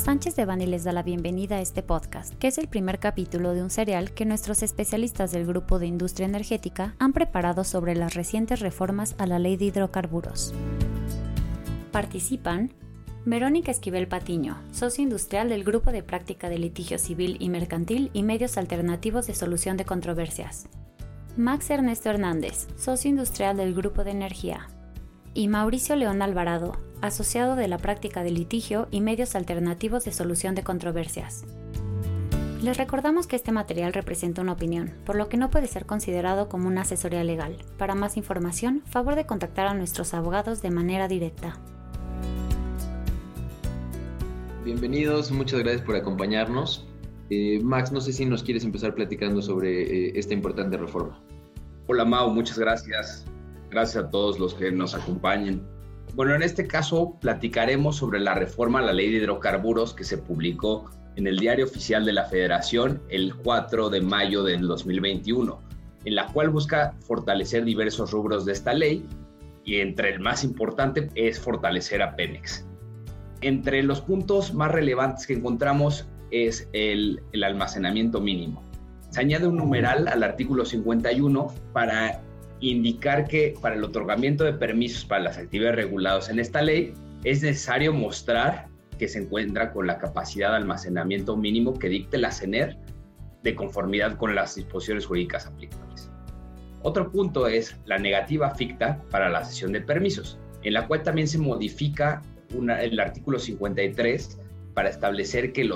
Sánchez de Bani les da la bienvenida a este podcast, que es el primer capítulo de un serial que nuestros especialistas del Grupo de Industria Energética han preparado sobre las recientes reformas a la Ley de Hidrocarburos. Participan Verónica Esquivel Patiño, socio industrial del Grupo de Práctica de Litigio Civil y Mercantil y Medios Alternativos de Solución de Controversias. Max Ernesto Hernández, socio industrial del Grupo de Energía. Y Mauricio León Alvarado, asociado de la Práctica de Litigio y Medios Alternativos de Solución de Controversias. Les recordamos que este material representa una opinión, por lo que no puede ser considerado como una asesoría legal. Para más información, favor de contactar a nuestros abogados de manera directa. Bienvenidos, muchas gracias por acompañarnos. Eh, Max, no sé si nos quieres empezar platicando sobre eh, esta importante reforma. Hola Mau, muchas gracias. Gracias a todos los que nos acompañen. Bueno, en este caso platicaremos sobre la reforma a la ley de hidrocarburos que se publicó en el Diario Oficial de la Federación el 4 de mayo del 2021, en la cual busca fortalecer diversos rubros de esta ley y entre el más importante es fortalecer a Pemex. Entre los puntos más relevantes que encontramos es el, almacenamiento mínimo. Se añade un numeral al artículo 51 para indicar que para el otorgamiento de permisos para las actividades reguladas en esta ley es necesario mostrar que se encuentra con la capacidad de almacenamiento mínimo que dicte la CENER de conformidad con las disposiciones jurídicas aplicables. Otro punto es la negativa ficta para la cesión de permisos, en la cual también se modifica el artículo 53 para establecer que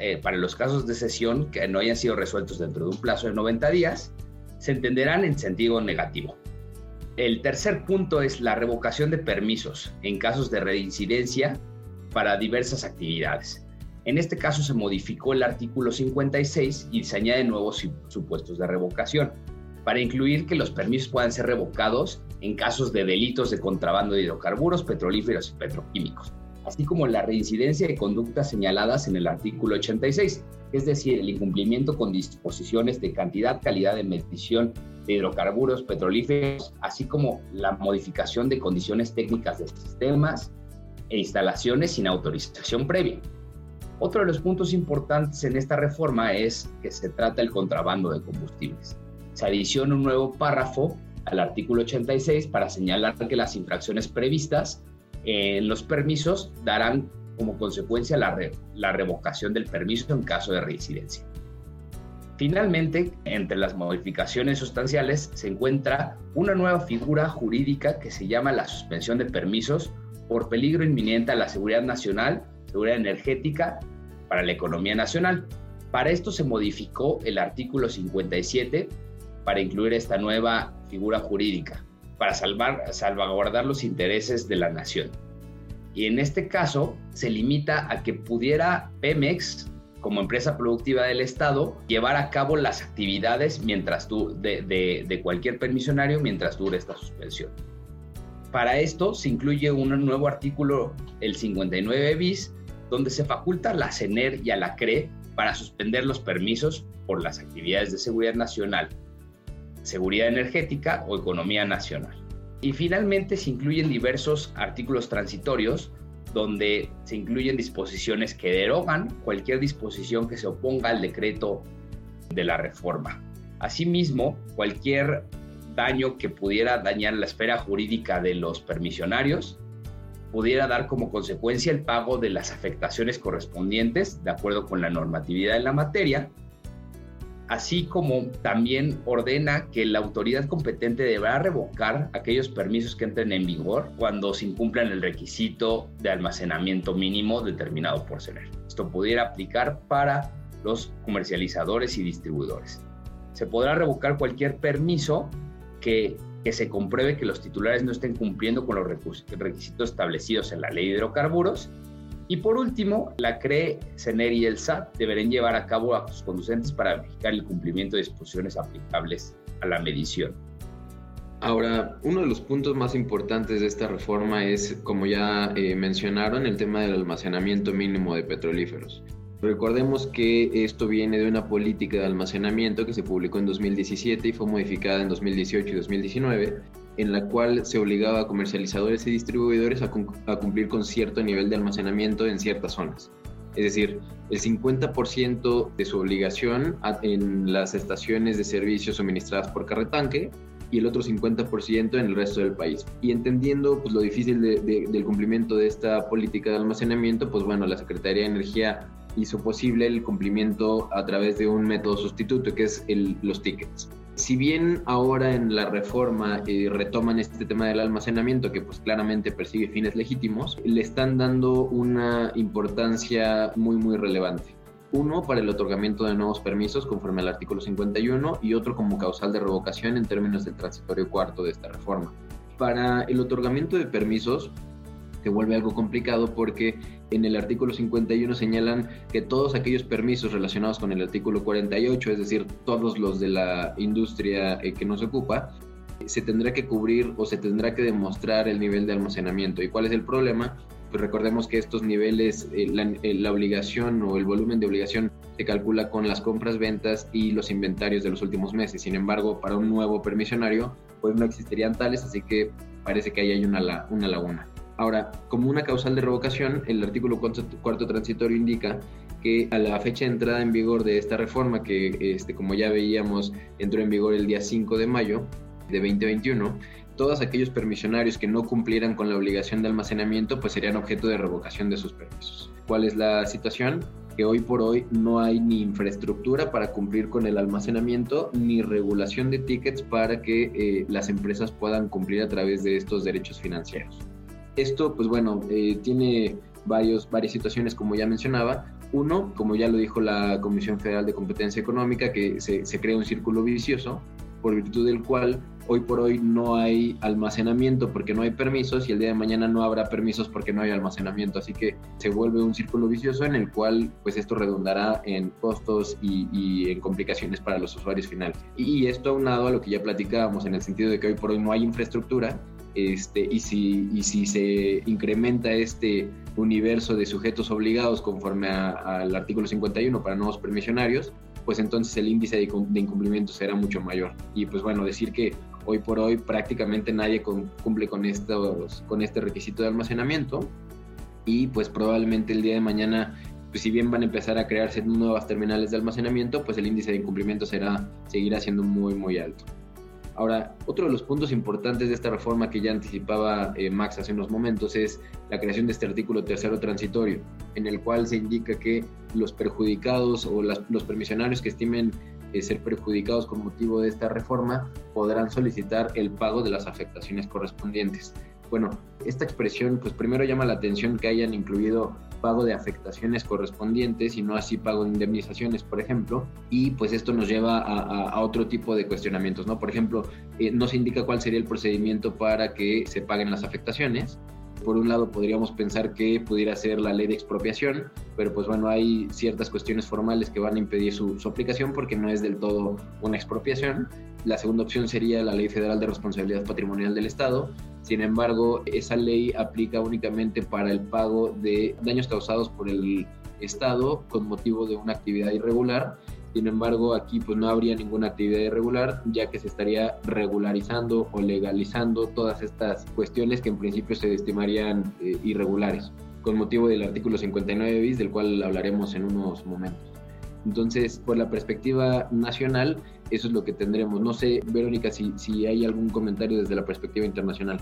eh, para los casos de cesión que no hayan sido resueltos dentro de un plazo de 90 días, se entenderán en sentido negativo. El tercer punto es la revocación de permisos en casos de reincidencia para diversas actividades. En este caso se modificó el artículo 56 y se añaden nuevos supuestos de revocación para incluir que los permisos puedan ser revocados en casos de delitos de contrabando de hidrocarburos, petrolíferos y petroquímicos, así como la reincidencia de conductas señaladas en el artículo 86, es decir, el incumplimiento con disposiciones de cantidad, calidad de medición de hidrocarburos petrolíferos, así como la modificación de condiciones técnicas de sistemas e instalaciones sin autorización previa. Otro de los puntos importantes en esta reforma es que se trata el contrabando de combustibles. Se adiciona un nuevo párrafo al artículo 86 para señalar que las infracciones previstas en los permisos darán como consecuencia la, la revocación del permiso en caso de reincidencia. Finalmente, entre las modificaciones sustanciales se encuentra una nueva figura jurídica que se llama la suspensión de permisos por peligro inminente a la seguridad nacional, seguridad energética para la economía nacional. Para esto se modificó el artículo 57 para incluir esta nueva figura jurídica, para salvar, salvaguardar los intereses de la nación. Y en este caso se limita a que pudiera Pemex, como empresa productiva del Estado, llevar a cabo las actividades mientras tú, de, de cualquier permisionario mientras dure esta suspensión. Para esto se incluye un nuevo artículo, el 59 bis, donde se faculta a la CENER y a la CRE para suspender los permisos por las actividades de seguridad nacional, seguridad energética o economía nacional. Y finalmente se incluyen diversos artículos transitorios donde se incluyen disposiciones que derogan cualquier disposición que se oponga al decreto de la reforma. Asimismo, cualquier daño que pudiera dañar la esfera jurídica de los permisionarios pudiera dar como consecuencia el pago de las afectaciones correspondientes de acuerdo con la normatividad en la materia así como también ordena que la autoridad competente deberá revocar aquellos permisos que entren en vigor cuando se incumplan el requisito de almacenamiento mínimo determinado por CENER. Esto pudiera aplicar para los comercializadores y distribuidores. Se podrá revocar cualquier permiso que, que se compruebe que los titulares no estén cumpliendo con los requisitos establecidos en la ley de hidrocarburos y por último, la CRE, CENER y el SAT deberán llevar a cabo actos conducentes para verificar el cumplimiento de disposiciones aplicables a la medición. Ahora, uno de los puntos más importantes de esta reforma es, como ya eh, mencionaron, el tema del almacenamiento mínimo de petrolíferos. Recordemos que esto viene de una política de almacenamiento que se publicó en 2017 y fue modificada en 2018 y 2019 en la cual se obligaba a comercializadores y distribuidores a, cumplir con cierto nivel de almacenamiento en ciertas zonas. Es decir, el 50% de su obligación en las estaciones de servicio suministradas por Carretanque y el otro 50% en el resto del país. Y entendiendo pues, lo difícil del cumplimiento de esta política de almacenamiento, pues bueno, la Secretaría de Energía hizo posible el cumplimiento a través de un método sustituto que es los tickets. Si bien ahora en la reforma eh, retoman este tema del almacenamiento que pues claramente persigue fines legítimos, le están dando una importancia muy muy relevante. Uno para el otorgamiento de nuevos permisos conforme al artículo 51 y otro como causal de revocación en términos del transitorio cuarto de esta reforma. Para el otorgamiento de permisos, se vuelve algo complicado porque en el artículo 51 señalan que todos aquellos permisos relacionados con el artículo 48, es decir, todos los de la industria eh, que nos ocupa, se tendrá que cubrir o se tendrá que demostrar el nivel de almacenamiento. ¿Y cuál es el problema? Pues recordemos que estos niveles, eh, la, eh, la, obligación o el volumen de obligación se calcula con las compras, ventas y los inventarios de los últimos meses. Sin embargo, para un nuevo permisionario, pues no existirían tales, así que parece que ahí hay una, una laguna. Ahora, como una causal de revocación, el artículo cuarto, transitorio indica que a la fecha de entrada en vigor de esta reforma, que este, como ya veíamos entró en vigor el día 5 de mayo de 2021, todos aquellos permisionarios que no cumplieran con la obligación de almacenamiento pues serían objeto de revocación de sus permisos. ¿Cuál es la situación? que hoy por hoy no hay ni infraestructura para cumplir con el almacenamiento ni regulación de tickets para que eh, las empresas puedan cumplir a través de estos derechos financieros. Esto, pues bueno, eh, tiene varios, varias situaciones, como ya mencionaba. Uno, como ya lo dijo la Comisión Federal de Competencia Económica, que se, se crea un círculo vicioso por virtud del cual hoy por hoy no hay almacenamiento porque no hay permisos y el día de mañana no habrá permisos porque no hay almacenamiento. Así que se vuelve un círculo vicioso en el cual pues esto redundará en costos y, y en complicaciones para los usuarios finales. Y esto aunado a lo que ya platicábamos en el sentido de que hoy por hoy no hay infraestructura este, y, si, se incrementa este universo de sujetos obligados conforme al artículo 51 para nuevos permisionarios, pues entonces el índice de, incumplimiento será mucho mayor. Y pues bueno, decir que hoy por hoy prácticamente nadie cumple con, estos, con este requisito de almacenamiento y pues probablemente el día de mañana pues si bien van a empezar a crearse nuevas terminales de almacenamiento, pues el índice de incumplimiento será, seguirá siendo muy, muy alto. Ahora, otro de los puntos importantes de esta reforma que ya anticipaba eh, Max hace unos momentos es la creación de este artículo tercero transitorio, en el cual se indica que los perjudicados o los permisionarios que estimen eh, ser perjudicados con motivo de esta reforma podrán solicitar el pago de las afectaciones correspondientes. Bueno, esta expresión, pues primero llama la atención que hayan incluido pago de afectaciones correspondientes y no así pago de indemnizaciones, por ejemplo, y pues esto nos lleva a, otro tipo de cuestionamientos, ¿no? Por ejemplo, eh, no se indica cuál sería el procedimiento para que se paguen las afectaciones, por un lado podríamos pensar que pudiera ser la ley de expropiación, pero pues bueno, hay ciertas cuestiones formales que van a impedir su, su, aplicación porque no es del todo una expropiación. La segunda opción sería la ley federal de responsabilidad patrimonial del Estado, sin embargo, esa ley aplica únicamente para el pago de daños causados por el Estado con motivo de una actividad irregular. Sin embargo, aquí pues no habría ninguna actividad irregular, ya que se estaría regularizando o legalizando todas estas cuestiones que en principio se estimarían eh, irregulares, con motivo del artículo 59 bis, del cual hablaremos en unos momentos. Entonces, por la perspectiva nacional, eso es lo que tendremos. No sé, Verónica, si, si hay algún comentario desde la perspectiva internacional.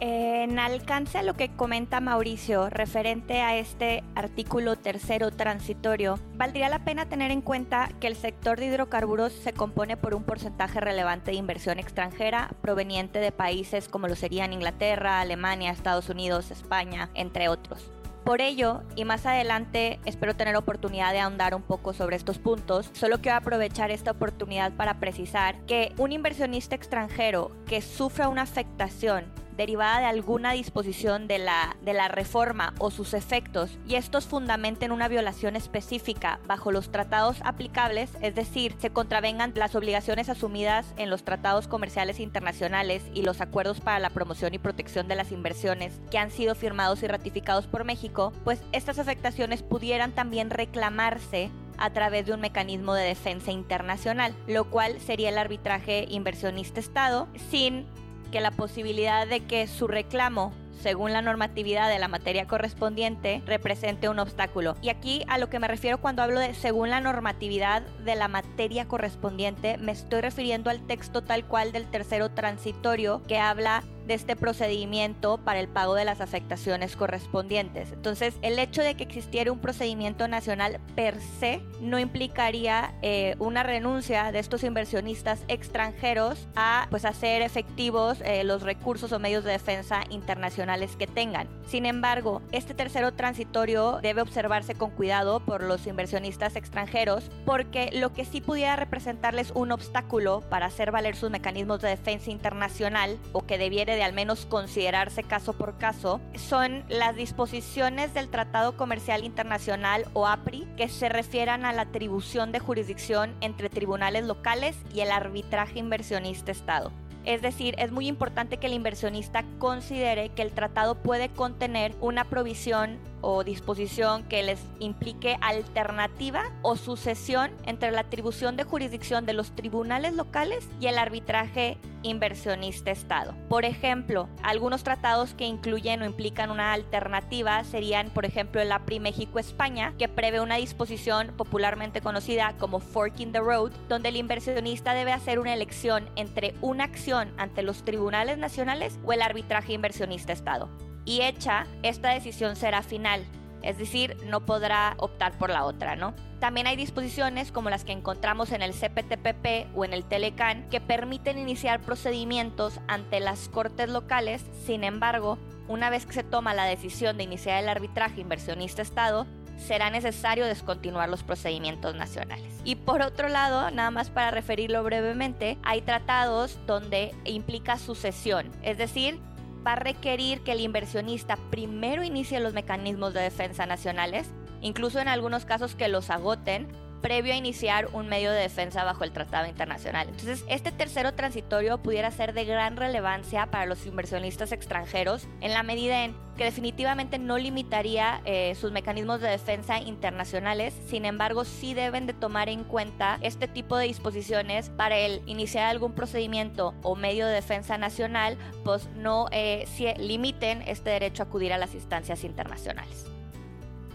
En alcance a lo que comenta Mauricio referente a este artículo tercero transitorio, valdría la pena tener en cuenta que el sector de hidrocarburos se compone por un porcentaje relevante de inversión extranjera proveniente de países como lo serían Inglaterra, Alemania, Estados Unidos, España, entre otros. Por ello, y más adelante espero tener oportunidad de ahondar un poco sobre estos puntos, solo quiero aprovechar esta oportunidad para precisar que un inversionista extranjero que sufra una afectación derivada de alguna disposición de la, de la reforma o sus efectos y estos fundamenten una violación específica bajo los tratados aplicables, es decir, se contravengan las obligaciones asumidas en los tratados comerciales internacionales y los acuerdos para la promoción y protección de las inversiones que han sido firmados y ratificados por México, pues estas afectaciones pudieran también reclamarse a través de un mecanismo de defensa internacional, lo cual sería el arbitraje inversionista-Estado sin que la posibilidad de que su reclamo según la normatividad de la materia correspondiente, represente un obstáculo. Y aquí a lo que me refiero cuando hablo de según la normatividad de la materia correspondiente, me estoy refiriendo al texto tal cual del tercero transitorio que habla de este procedimiento para el pago de las afectaciones correspondientes. Entonces, el hecho de que existiera un procedimiento nacional per se no implicaría eh, una renuncia de estos inversionistas extranjeros a pues hacer efectivos eh, los recursos o medios de defensa internacionales que tengan. Sin embargo, este tercero transitorio debe observarse con cuidado por los inversionistas extranjeros porque lo que sí pudiera representarles un obstáculo para hacer valer sus mecanismos de defensa internacional o que debiera de al menos considerarse caso por caso, son las disposiciones del Tratado Comercial Internacional o APRI que se refieran a la atribución de jurisdicción entre tribunales locales y el arbitraje inversionista-Estado. Es decir, es muy importante que el inversionista considere que el tratado puede contener una provisión o disposición que les implique alternativa o sucesión entre la atribución de jurisdicción de los tribunales locales y el arbitraje inversionista-Estado. Por ejemplo, algunos tratados que incluyen o implican una alternativa serían, por ejemplo, el APRI México-España, que prevé una disposición popularmente conocida como Forking the Road, donde el inversionista debe hacer una elección entre una acción ante los tribunales nacionales o el arbitraje inversionista-Estado y hecha, esta decisión será final, es decir, no podrá optar por la otra, ¿no? También hay disposiciones como las que encontramos en el CPTPP o en el Telecan que permiten iniciar procedimientos ante las cortes locales, sin embargo, una vez que se toma la decisión de iniciar el arbitraje inversionista-Estado, será necesario descontinuar los procedimientos nacionales. Y por otro lado, nada más para referirlo brevemente, hay tratados donde implica sucesión, es decir, va a requerir que el inversionista primero inicie los mecanismos de defensa nacionales, incluso en algunos casos que los agoten, previo a iniciar un medio de defensa bajo el Tratado Internacional. Entonces, este tercero transitorio pudiera ser de gran relevancia para los inversionistas extranjeros en la medida en que definitivamente no limitaría eh, sus mecanismos de defensa internacionales, sin embargo sí deben de tomar en cuenta este tipo de disposiciones para el iniciar algún procedimiento o medio de defensa nacional, pues no eh, limiten este derecho a acudir a las instancias internacionales.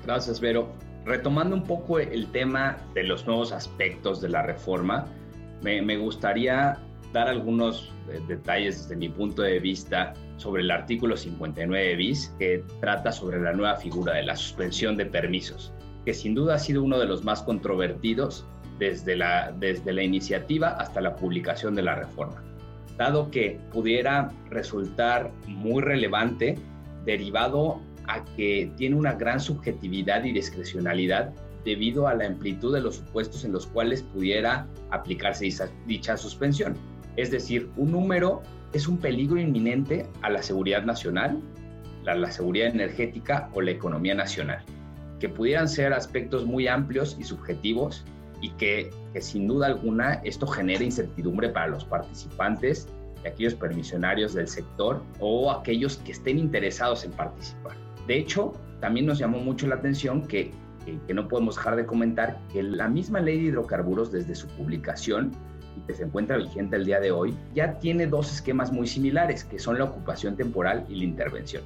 Gracias, Vero. Retomando un poco el tema de los nuevos aspectos de la reforma, me, gustaría dar algunos eh, detalles desde mi punto de vista sobre el artículo 59 bis, que trata sobre la nueva figura de la suspensión de permisos, que sin duda ha sido uno de los más controvertidos desde la, desde la iniciativa hasta la publicación de la reforma, dado que pudiera resultar muy relevante derivado a que tiene una gran subjetividad y discrecionalidad debido a la amplitud de los supuestos en los cuales pudiera aplicarse dicha, suspensión. Es decir, un número es un peligro inminente a la seguridad nacional, la, la seguridad energética o la economía nacional, que pudieran ser aspectos muy amplios y subjetivos y que, que sin duda alguna esto genera incertidumbre para los participantes y aquellos permisionarios del sector o aquellos que estén interesados en participar. De hecho, también nos llamó mucho la atención que, que, no podemos dejar de comentar que la misma ley de hidrocarburos desde su publicación y que se encuentra vigente el día de hoy, ya tiene dos esquemas muy similares, que son la ocupación temporal y la intervención.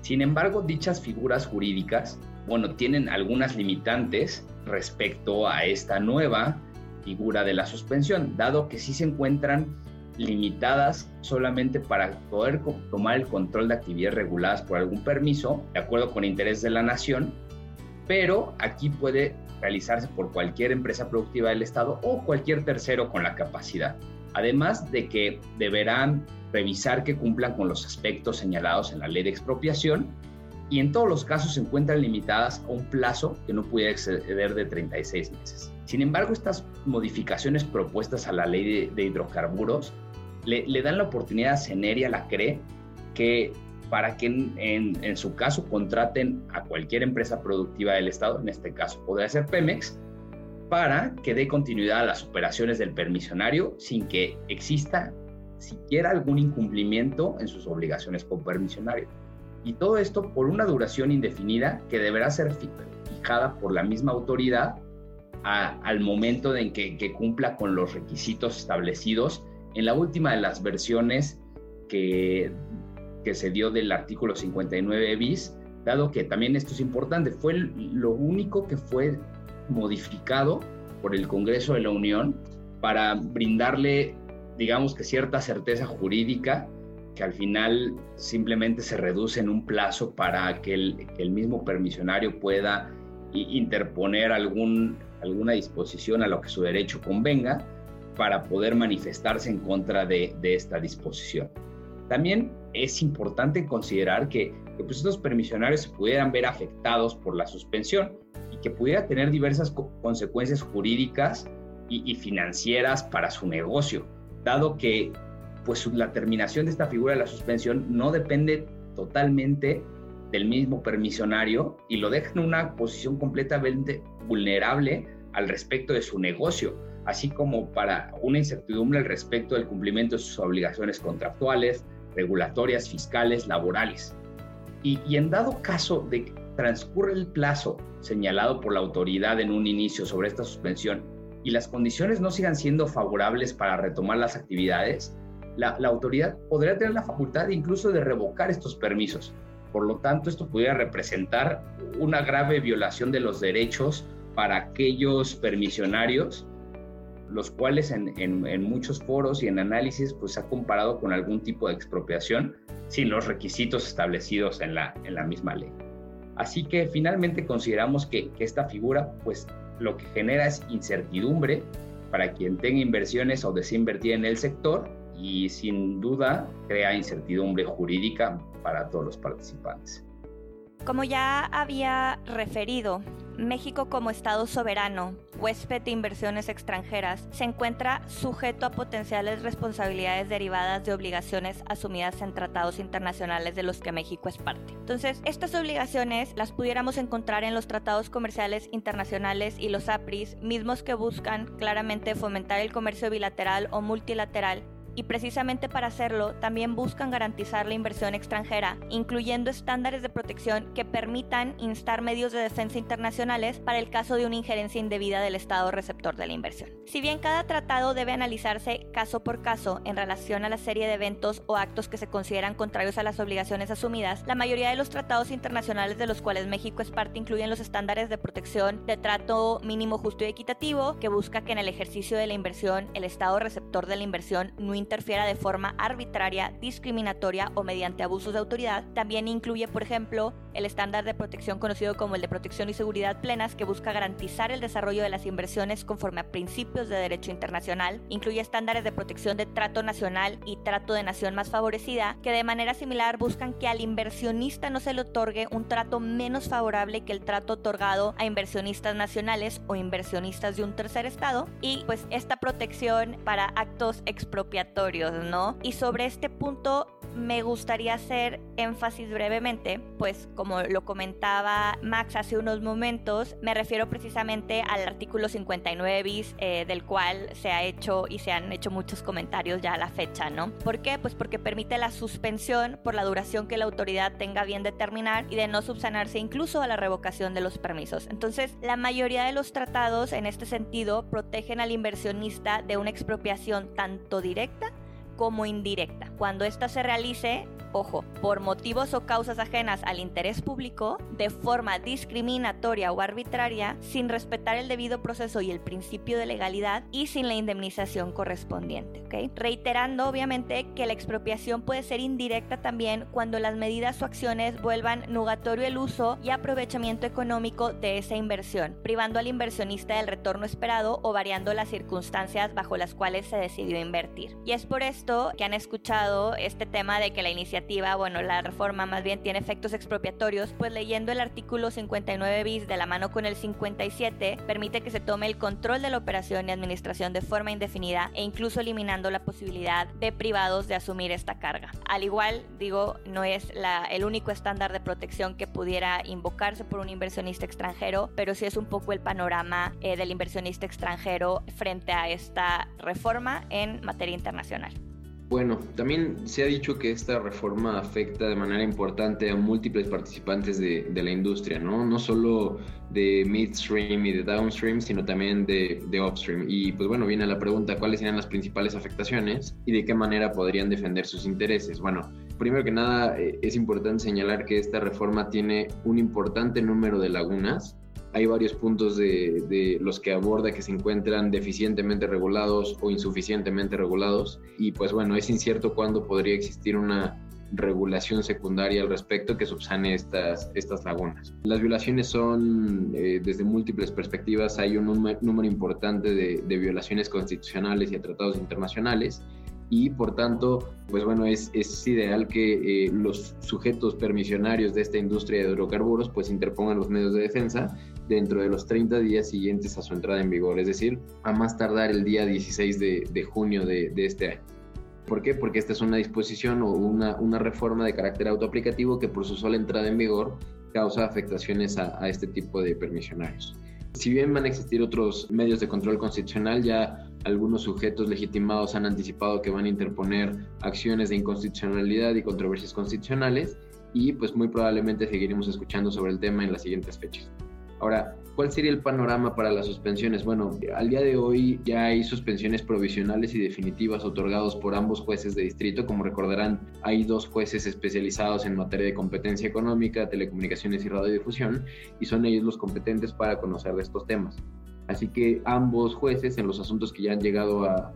Sin embargo, dichas figuras jurídicas, bueno, tienen algunas limitantes respecto a esta nueva figura de la suspensión, dado que sí se encuentran limitadas solamente para poder tomar el control de actividades reguladas por algún permiso, de acuerdo con interés de la nación, pero aquí puede realizarse por cualquier empresa productiva del Estado o cualquier tercero con la capacidad. Además de que deberán revisar que cumplan con los aspectos señalados en la ley de expropiación y en todos los casos se encuentran limitadas a un plazo que no pudiera exceder de 36 meses. Sin embargo, estas modificaciones propuestas a la ley de, hidrocarburos le, dan la oportunidad a Ceneria, la CRE, que para que en, su caso contraten a cualquier empresa productiva del Estado, en este caso podría ser Pemex, para que dé continuidad a las operaciones del permisionario sin que exista siquiera algún incumplimiento en sus obligaciones como permisionario. Y todo esto por una duración indefinida que deberá ser fijada por la misma autoridad al momento en que, cumpla con los requisitos establecidos en la última de las versiones que que se dio del artículo 59 bis, dado que también esto es importante, fue lo único que fue modificado por el Congreso de la Unión para brindarle, digamos que cierta certeza jurídica que al final simplemente se reduce en un plazo para que el, mismo permisionario pueda interponer alguna disposición a lo que su derecho convenga para poder manifestarse en contra de, esta disposición. También es importante considerar que, pues, estos permisionarios se pudieran ver afectados por la suspensión y que pudiera tener diversas consecuencias jurídicas y, financieras para su negocio, dado que pues la terminación de esta figura de la suspensión no depende totalmente del mismo permisionario y lo deja en una posición completamente vulnerable al respecto de su negocio, así como para una incertidumbre al respecto del cumplimiento de sus obligaciones contractuales, regulatorias, fiscales, laborales. Y, en dado caso de que transcurre el plazo señalado por la autoridad en un inicio sobre esta suspensión y las condiciones no sigan siendo favorables para retomar las actividades, la, autoridad podría tener la facultad incluso de revocar estos permisos. Por lo tanto, esto pudiera representar una grave violación de los derechos para aquellos permisionarios, los cuales en, en, muchos foros y en análisis pues ha comparado con algún tipo de expropiación sin los requisitos establecidos en la, en la misma ley. Así que finalmente consideramos que, que esta figura pues lo que genera es incertidumbre para quien tenga inversiones o desea invertir en el sector y sin duda crea incertidumbre jurídica para todos los participantes. Como ya había referido, México como Estado soberano, huésped de inversiones extranjeras, se encuentra sujeto a potenciales responsabilidades derivadas de obligaciones asumidas en tratados internacionales de los que México es parte. Entonces, estas obligaciones las pudiéramos encontrar en los tratados comerciales internacionales y los APRIs, mismos que buscan claramente fomentar el comercio bilateral o multilateral y precisamente para hacerlo también buscan garantizar la inversión extranjera, incluyendo estándares de protección que permitan instar medios de defensa internacionales para el caso de una injerencia indebida del Estado receptor de la inversión. Si bien cada tratado debe analizarse caso por caso en relación a la serie de eventos o actos que se consideran contrarios a las obligaciones asumidas, la mayoría de los tratados internacionales de los cuales México es parte incluyen los estándares de protección de trato mínimo justo y equitativo, que busca que en el ejercicio de la inversión el Estado receptor de la inversión no interfiera de forma arbitraria, discriminatoria o mediante abusos de autoridad. También incluye, por ejemplo, el estándar de protección conocido como el de protección y seguridad plenas, que busca garantizar el desarrollo de las inversiones conforme a principios de derecho internacional. Incluye estándares de protección de trato nacional y trato de nación más favorecida, que de manera similar buscan que al inversionista no se le otorgue un trato menos favorable que el trato otorgado a inversionistas nacionales o inversionistas de un tercer estado. Y pues esta protección para actos expropiatorios ¿no? Y sobre este punto me gustaría hacer énfasis brevemente, pues como lo comentaba Max hace unos momentos, me refiero precisamente al artículo 59 bis, eh, del cual se ha hecho y se han hecho muchos comentarios ya a la fecha, ¿no? ¿Por qué? Pues porque permite la suspensión por la duración que la autoridad tenga bien determinar y de no subsanarse incluso a la revocación de los permisos. Entonces, la mayoría de los tratados en este sentido protegen al inversionista de una expropiación tanto directa como indirecta. Cuando ésta se realice ojo, por motivos o causas ajenas al interés público, de forma discriminatoria o arbitraria, sin respetar el debido proceso y el principio de legalidad y sin la indemnización correspondiente. Reiterando, obviamente, que la expropiación puede ser indirecta también cuando las medidas o acciones vuelvan nugatorio el uso y aprovechamiento económico de esa inversión, privando al inversionista del retorno esperado o variando las circunstancias bajo las cuales se decidió invertir. Y es por esto que han escuchado este tema de que la iniciativa bueno, la reforma más bien tiene efectos expropiatorios, pues leyendo el artículo 59 bis de la mano con el 57, permite que se tome el control de la operación y administración de forma indefinida e incluso eliminando la posibilidad de privados de asumir esta carga. Al igual, digo, no es la, el único estándar de protección que pudiera invocarse por un inversionista extranjero, pero sí es un poco el panorama eh, del inversionista extranjero frente a esta reforma en materia internacional. Bueno, también se ha dicho que esta reforma afecta de manera importante a múltiples participantes de, la industria, ¿no? No solo de midstream y de downstream, sino también de, de, upstream. Y pues bueno, viene la pregunta, ¿cuáles serían las principales afectaciones y de qué manera podrían defender sus intereses? Bueno, primero que nada eh, es importante señalar que esta reforma tiene un importante número de lagunas. Hay varios puntos de, de, los que aborda que se encuentran deficientemente regulados o insuficientemente regulados. Y pues bueno, es incierto cuándo podría existir una regulación secundaria al respecto que subsane estas, estas lagunas. Las violaciones son eh, desde múltiples perspectivas, hay un número, importante de, de, violaciones constitucionales y a tratados internacionales y por tanto, pues bueno, es, es ideal que eh, los sujetos permisionarios de esta industria de hidrocarburos pues interpongan los medios de defensa dentro de los 30 días siguientes a su entrada en vigor, es decir, a más tardar el día 16 de, de junio de, de este año. ¿Por qué? Porque esta es una disposición o una, una reforma de carácter autoaplicativo que por su sola entrada en vigor causa afectaciones a, a este tipo de permisionarios. Si bien van a existir otros medios de control constitucional, ya algunos sujetos legitimados han anticipado que van a interponer acciones de inconstitucionalidad y controversias constitucionales y pues muy probablemente seguiremos escuchando sobre el tema en las siguientes fechas. Ahora, ¿cuál sería el panorama para las suspensiones? Bueno, al día de hoy ya hay suspensiones provisionales y definitivas otorgados por ambos jueces de distrito. Como recordarán, hay dos jueces especializados en materia de competencia económica, telecomunicaciones y radiodifusión, y son ellos los competentes para conocer estos temas. Así que ambos jueces, en los asuntos que ya han llegado a,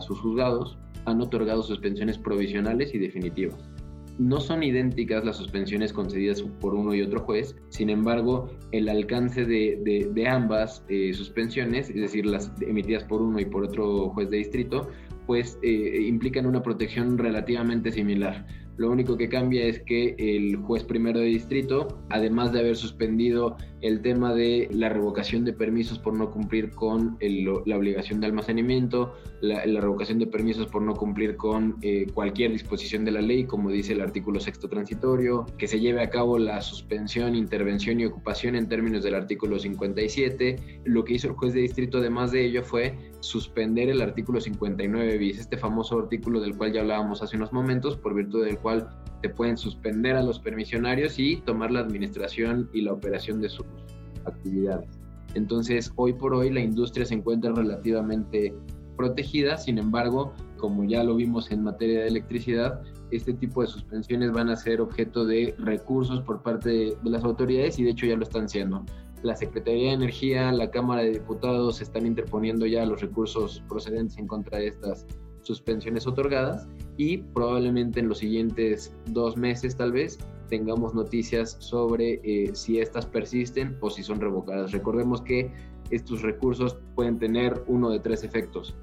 sus juzgados, han otorgado suspensiones provisionales y definitivas. No son idénticas las suspensiones concedidas por uno y otro juez, sin embargo, el alcance de ambas eh, suspensiones, es decir, las emitidas por uno y por otro juez de distrito, pues eh, implican una protección relativamente similar. Lo único que cambia es que el juez primero de distrito, además de haber suspendido el tema de la revocación de permisos por no cumplir con el, la obligación de almacenamiento, la, la, revocación de permisos por no cumplir con eh, cualquier disposición de la ley, como dice el artículo sexto transitorio, que se lleve a cabo la suspensión, intervención y ocupación en términos del artículo 57. Lo que hizo el juez de distrito, además de ello, fue suspender el artículo 59 bis, este famoso artículo del cual ya hablábamos hace unos momentos, por virtud del cual se pueden suspender a los permisionarios y tomar la administración y la operación de sus actividades. Entonces, hoy por hoy la industria se encuentra relativamente protegida, sin embargo, como ya lo vimos en materia de electricidad, este tipo de suspensiones van a ser objeto de recursos por parte de, las autoridades y de hecho ya lo están siendo. La Secretaría de Energía, la Cámara de Diputados están interponiendo ya los recursos procedentes en contra de estas suspensiones otorgadas y probablemente en los siguientes dos meses tal vez tengamos noticias sobre eh, si estas persisten o si son revocadas. Recordemos que estos recursos pueden tener uno de tres efectos.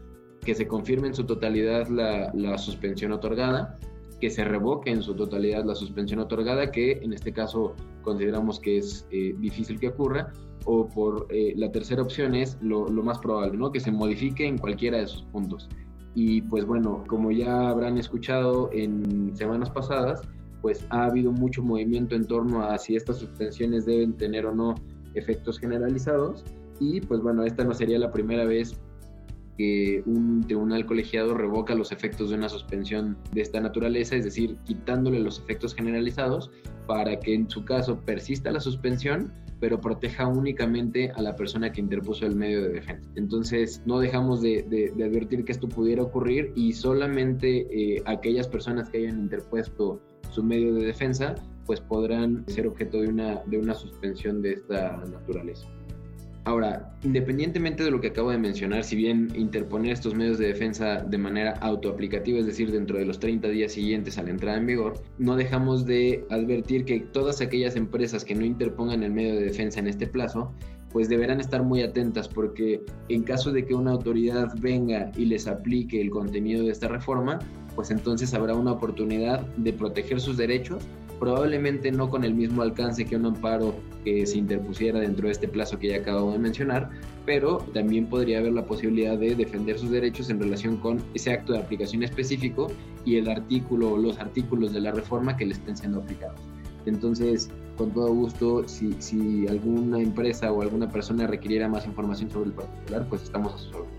Que se confirme en su totalidad la, la suspensión otorgada, que se revoque en su totalidad la suspensión otorgada, que en este caso consideramos que es eh, difícil que ocurra, o por eh, la tercera opción es lo, más probable, ¿no? que se modifique en cualquiera de sus puntos. Y pues bueno, como ya habrán escuchado en semanas pasadas, pues ha habido mucho movimiento en torno a si estas suspensiones deben tener o no efectos generalizados. Y pues bueno, esta no sería la primera vez que un tribunal colegiado revoca los efectos de una suspensión de esta naturaleza, es decir, quitándole los efectos generalizados para que en su caso persista la suspensión, pero proteja únicamente a la persona que interpuso el medio de defensa. Entonces, no dejamos de, de, de advertir que esto pudiera ocurrir y solamente eh, aquellas personas que hayan interpuesto su medio de defensa, pues podrán ser objeto de una, de una suspensión de esta naturaleza. Ahora, independientemente de lo que acabo de mencionar, si bien interponer estos medios de defensa de manera autoaplicativa, es decir, dentro de los 30 días siguientes a la entrada en vigor, no dejamos de advertir que todas aquellas empresas que no interpongan el medio de defensa en este plazo, pues deberán estar muy atentas porque en caso de que una autoridad venga y les aplique el contenido de esta reforma, pues entonces habrá una oportunidad de proteger sus derechos probablemente no con el mismo alcance que un amparo que se interpusiera dentro de este plazo que ya acabo de mencionar, pero también podría haber la posibilidad de defender sus derechos en relación con ese acto de aplicación específico y el artículo o los artículos de la reforma que le estén siendo aplicados. Entonces, con todo gusto, si, si alguna empresa o alguna persona requiriera más información sobre el particular, pues estamos a su órdenes.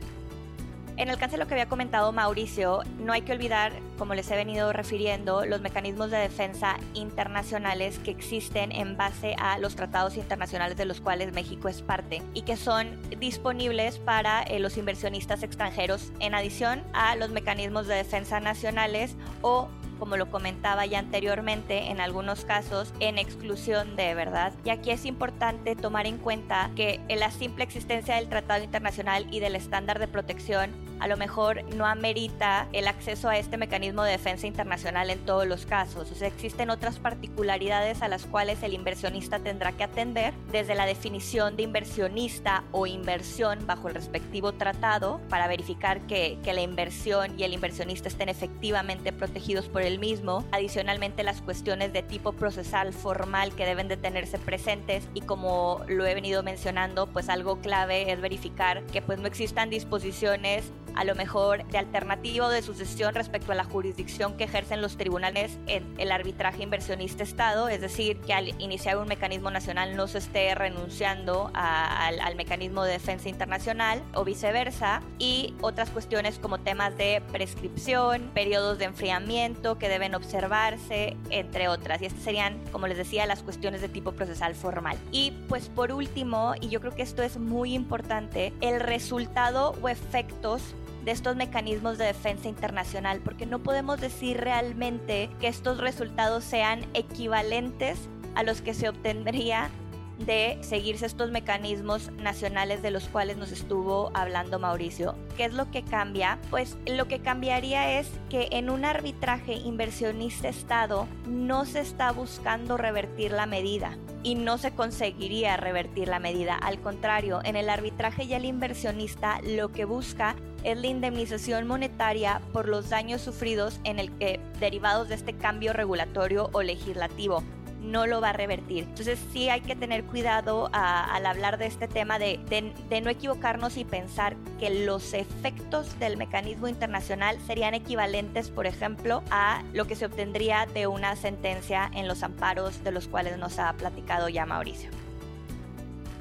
En alcance de lo que había comentado Mauricio, no hay que olvidar, como les he venido refiriendo, los mecanismos de defensa internacionales que existen en base a los tratados internacionales de los cuales México es parte y que son disponibles para eh, los inversionistas extranjeros en adición a los mecanismos de defensa nacionales o como lo comentaba ya anteriormente, en algunos casos en exclusión de verdad. Y aquí es importante tomar en cuenta que la simple existencia del Tratado Internacional y del estándar de protección a lo mejor no amerita el acceso a este mecanismo de defensa internacional en todos los casos. O sea, existen otras particularidades a las cuales el inversionista tendrá que atender, desde la definición de inversionista o inversión bajo el respectivo tratado, para verificar que, que la inversión y el inversionista estén efectivamente protegidos por el mismo. Adicionalmente, las cuestiones de tipo procesal formal que deben de tenerse presentes y como lo he venido mencionando, pues algo clave es verificar que pues no existan disposiciones a lo mejor de alternativo de sucesión respecto a la jurisdicción que ejercen los tribunales en el arbitraje inversionista-Estado, es decir, que al iniciar un mecanismo nacional no se esté renunciando al, al mecanismo de defensa internacional o viceversa, y otras cuestiones como temas de prescripción, periodos de enfriamiento que deben observarse, entre otras. Y estas serían, como les decía, las cuestiones de tipo procesal formal. Y pues por último, y yo creo que esto es muy importante, el resultado o efectos de estos mecanismos de defensa internacional, porque no podemos decir realmente que estos resultados sean equivalentes a los que se obtendría de seguirse estos mecanismos nacionales de los cuales nos estuvo hablando Mauricio. ¿Qué es lo que cambia? Pues lo que cambiaría es que en un arbitraje inversionista-Estado no se está buscando revertir la medida y no se conseguiría revertir la medida. Al contrario, en el arbitraje ya el inversionista lo que busca es la indemnización monetaria por los daños sufridos en el que derivados de este cambio regulatorio o legislativo no lo va a revertir. Entonces sí hay que tener cuidado al hablar de este tema de, de, no equivocarnos y pensar que los efectos del mecanismo internacional serían equivalentes, por ejemplo, a lo que se obtendría de una sentencia en los amparos de los cuales nos ha platicado ya Mauricio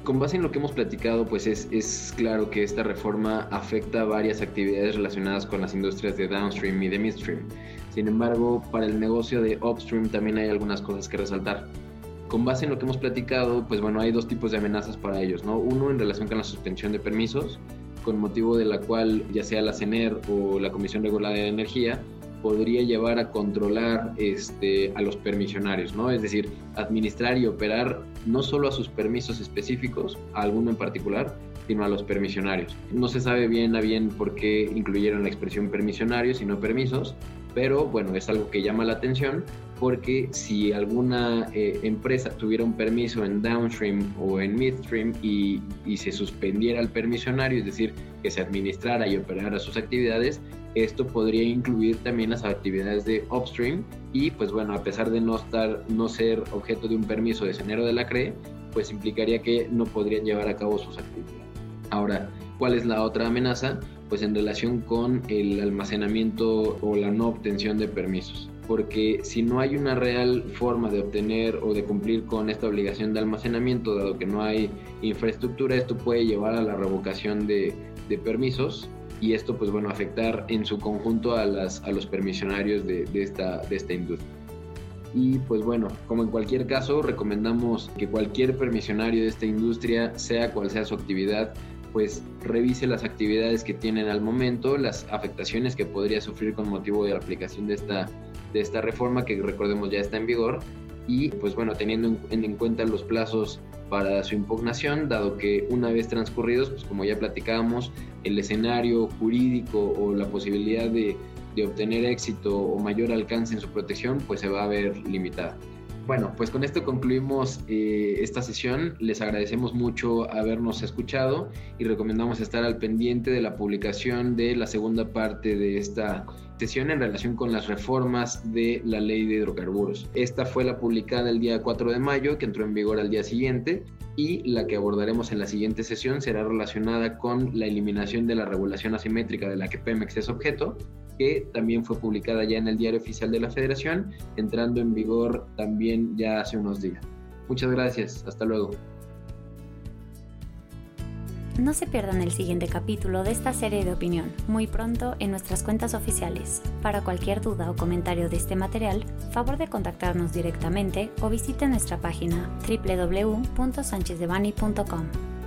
con base en lo que hemos platicado, pues es, es, claro que esta reforma afecta varias actividades relacionadas con las industrias de downstream y de midstream. Sin embargo, para el negocio de upstream también hay algunas cosas que resaltar. Con base en lo que hemos platicado, pues bueno, hay dos tipos de amenazas para ellos, ¿no? Uno en relación con la suspensión de permisos, con motivo de la cual ya sea la CENER o la Comisión Regulada de Energía podría llevar a controlar este, a los permisionarios, ¿no? Es decir, administrar y operar no solo a sus permisos específicos, a alguno en particular, sino a los permisionarios. No se sabe bien a bien por qué incluyeron la expresión permisionarios y no permisos, pero bueno, es algo que llama la atención porque si alguna eh, empresa tuviera un permiso en downstream o en midstream y, y se suspendiera el permisionario, es decir, que se administrara y operara sus actividades, esto podría incluir también las actividades de upstream y pues bueno, a pesar de no estar no ser objeto de un permiso de enero de la CRE, pues implicaría que no podrían llevar a cabo sus actividades. Ahora, ¿cuál es la otra amenaza? Pues en relación con el almacenamiento o la no obtención de permisos. Porque si no hay una real forma de obtener o de cumplir con esta obligación de almacenamiento, dado que no hay infraestructura, esto puede llevar a la revocación de, de permisos y esto pues bueno afectar en su conjunto a, las, a los permisionarios de, de, esta, de esta industria. Y pues bueno, como en cualquier caso, recomendamos que cualquier permisionario de esta industria, sea cual sea su actividad, pues revise las actividades que tienen al momento, las afectaciones que podría sufrir con motivo de la aplicación de esta, de esta reforma que recordemos ya está en vigor y pues bueno, teniendo en, en cuenta los plazos para su impugnación, dado que una vez transcurridos, pues como ya platicábamos, el escenario jurídico o la posibilidad de obtener éxito o mayor alcance en su protección, pues se va a ver limitada. Bueno, pues con esto concluimos eh, esta sesión. Les agradecemos mucho habernos escuchado y recomendamos estar al pendiente de la publicación de la segunda parte de esta sesión en relación con las reformas de la ley de hidrocarburos. Esta fue la publicada el día 4 de mayo, que entró en vigor al día siguiente, y la que abordaremos en la siguiente sesión será relacionada con la eliminación de la regulación asimétrica de la que Pemex es objeto, que también fue publicada ya en el Diario Oficial de la Federación, entrando en vigor también ya hace unos días. Muchas gracias, hasta luego. No se pierdan el siguiente capítulo de esta serie de opinión, muy pronto en nuestras cuentas oficiales. Para cualquier duda o comentario de este material, favor de contactarnos directamente o visite nuestra página www.sanchezdevani.com.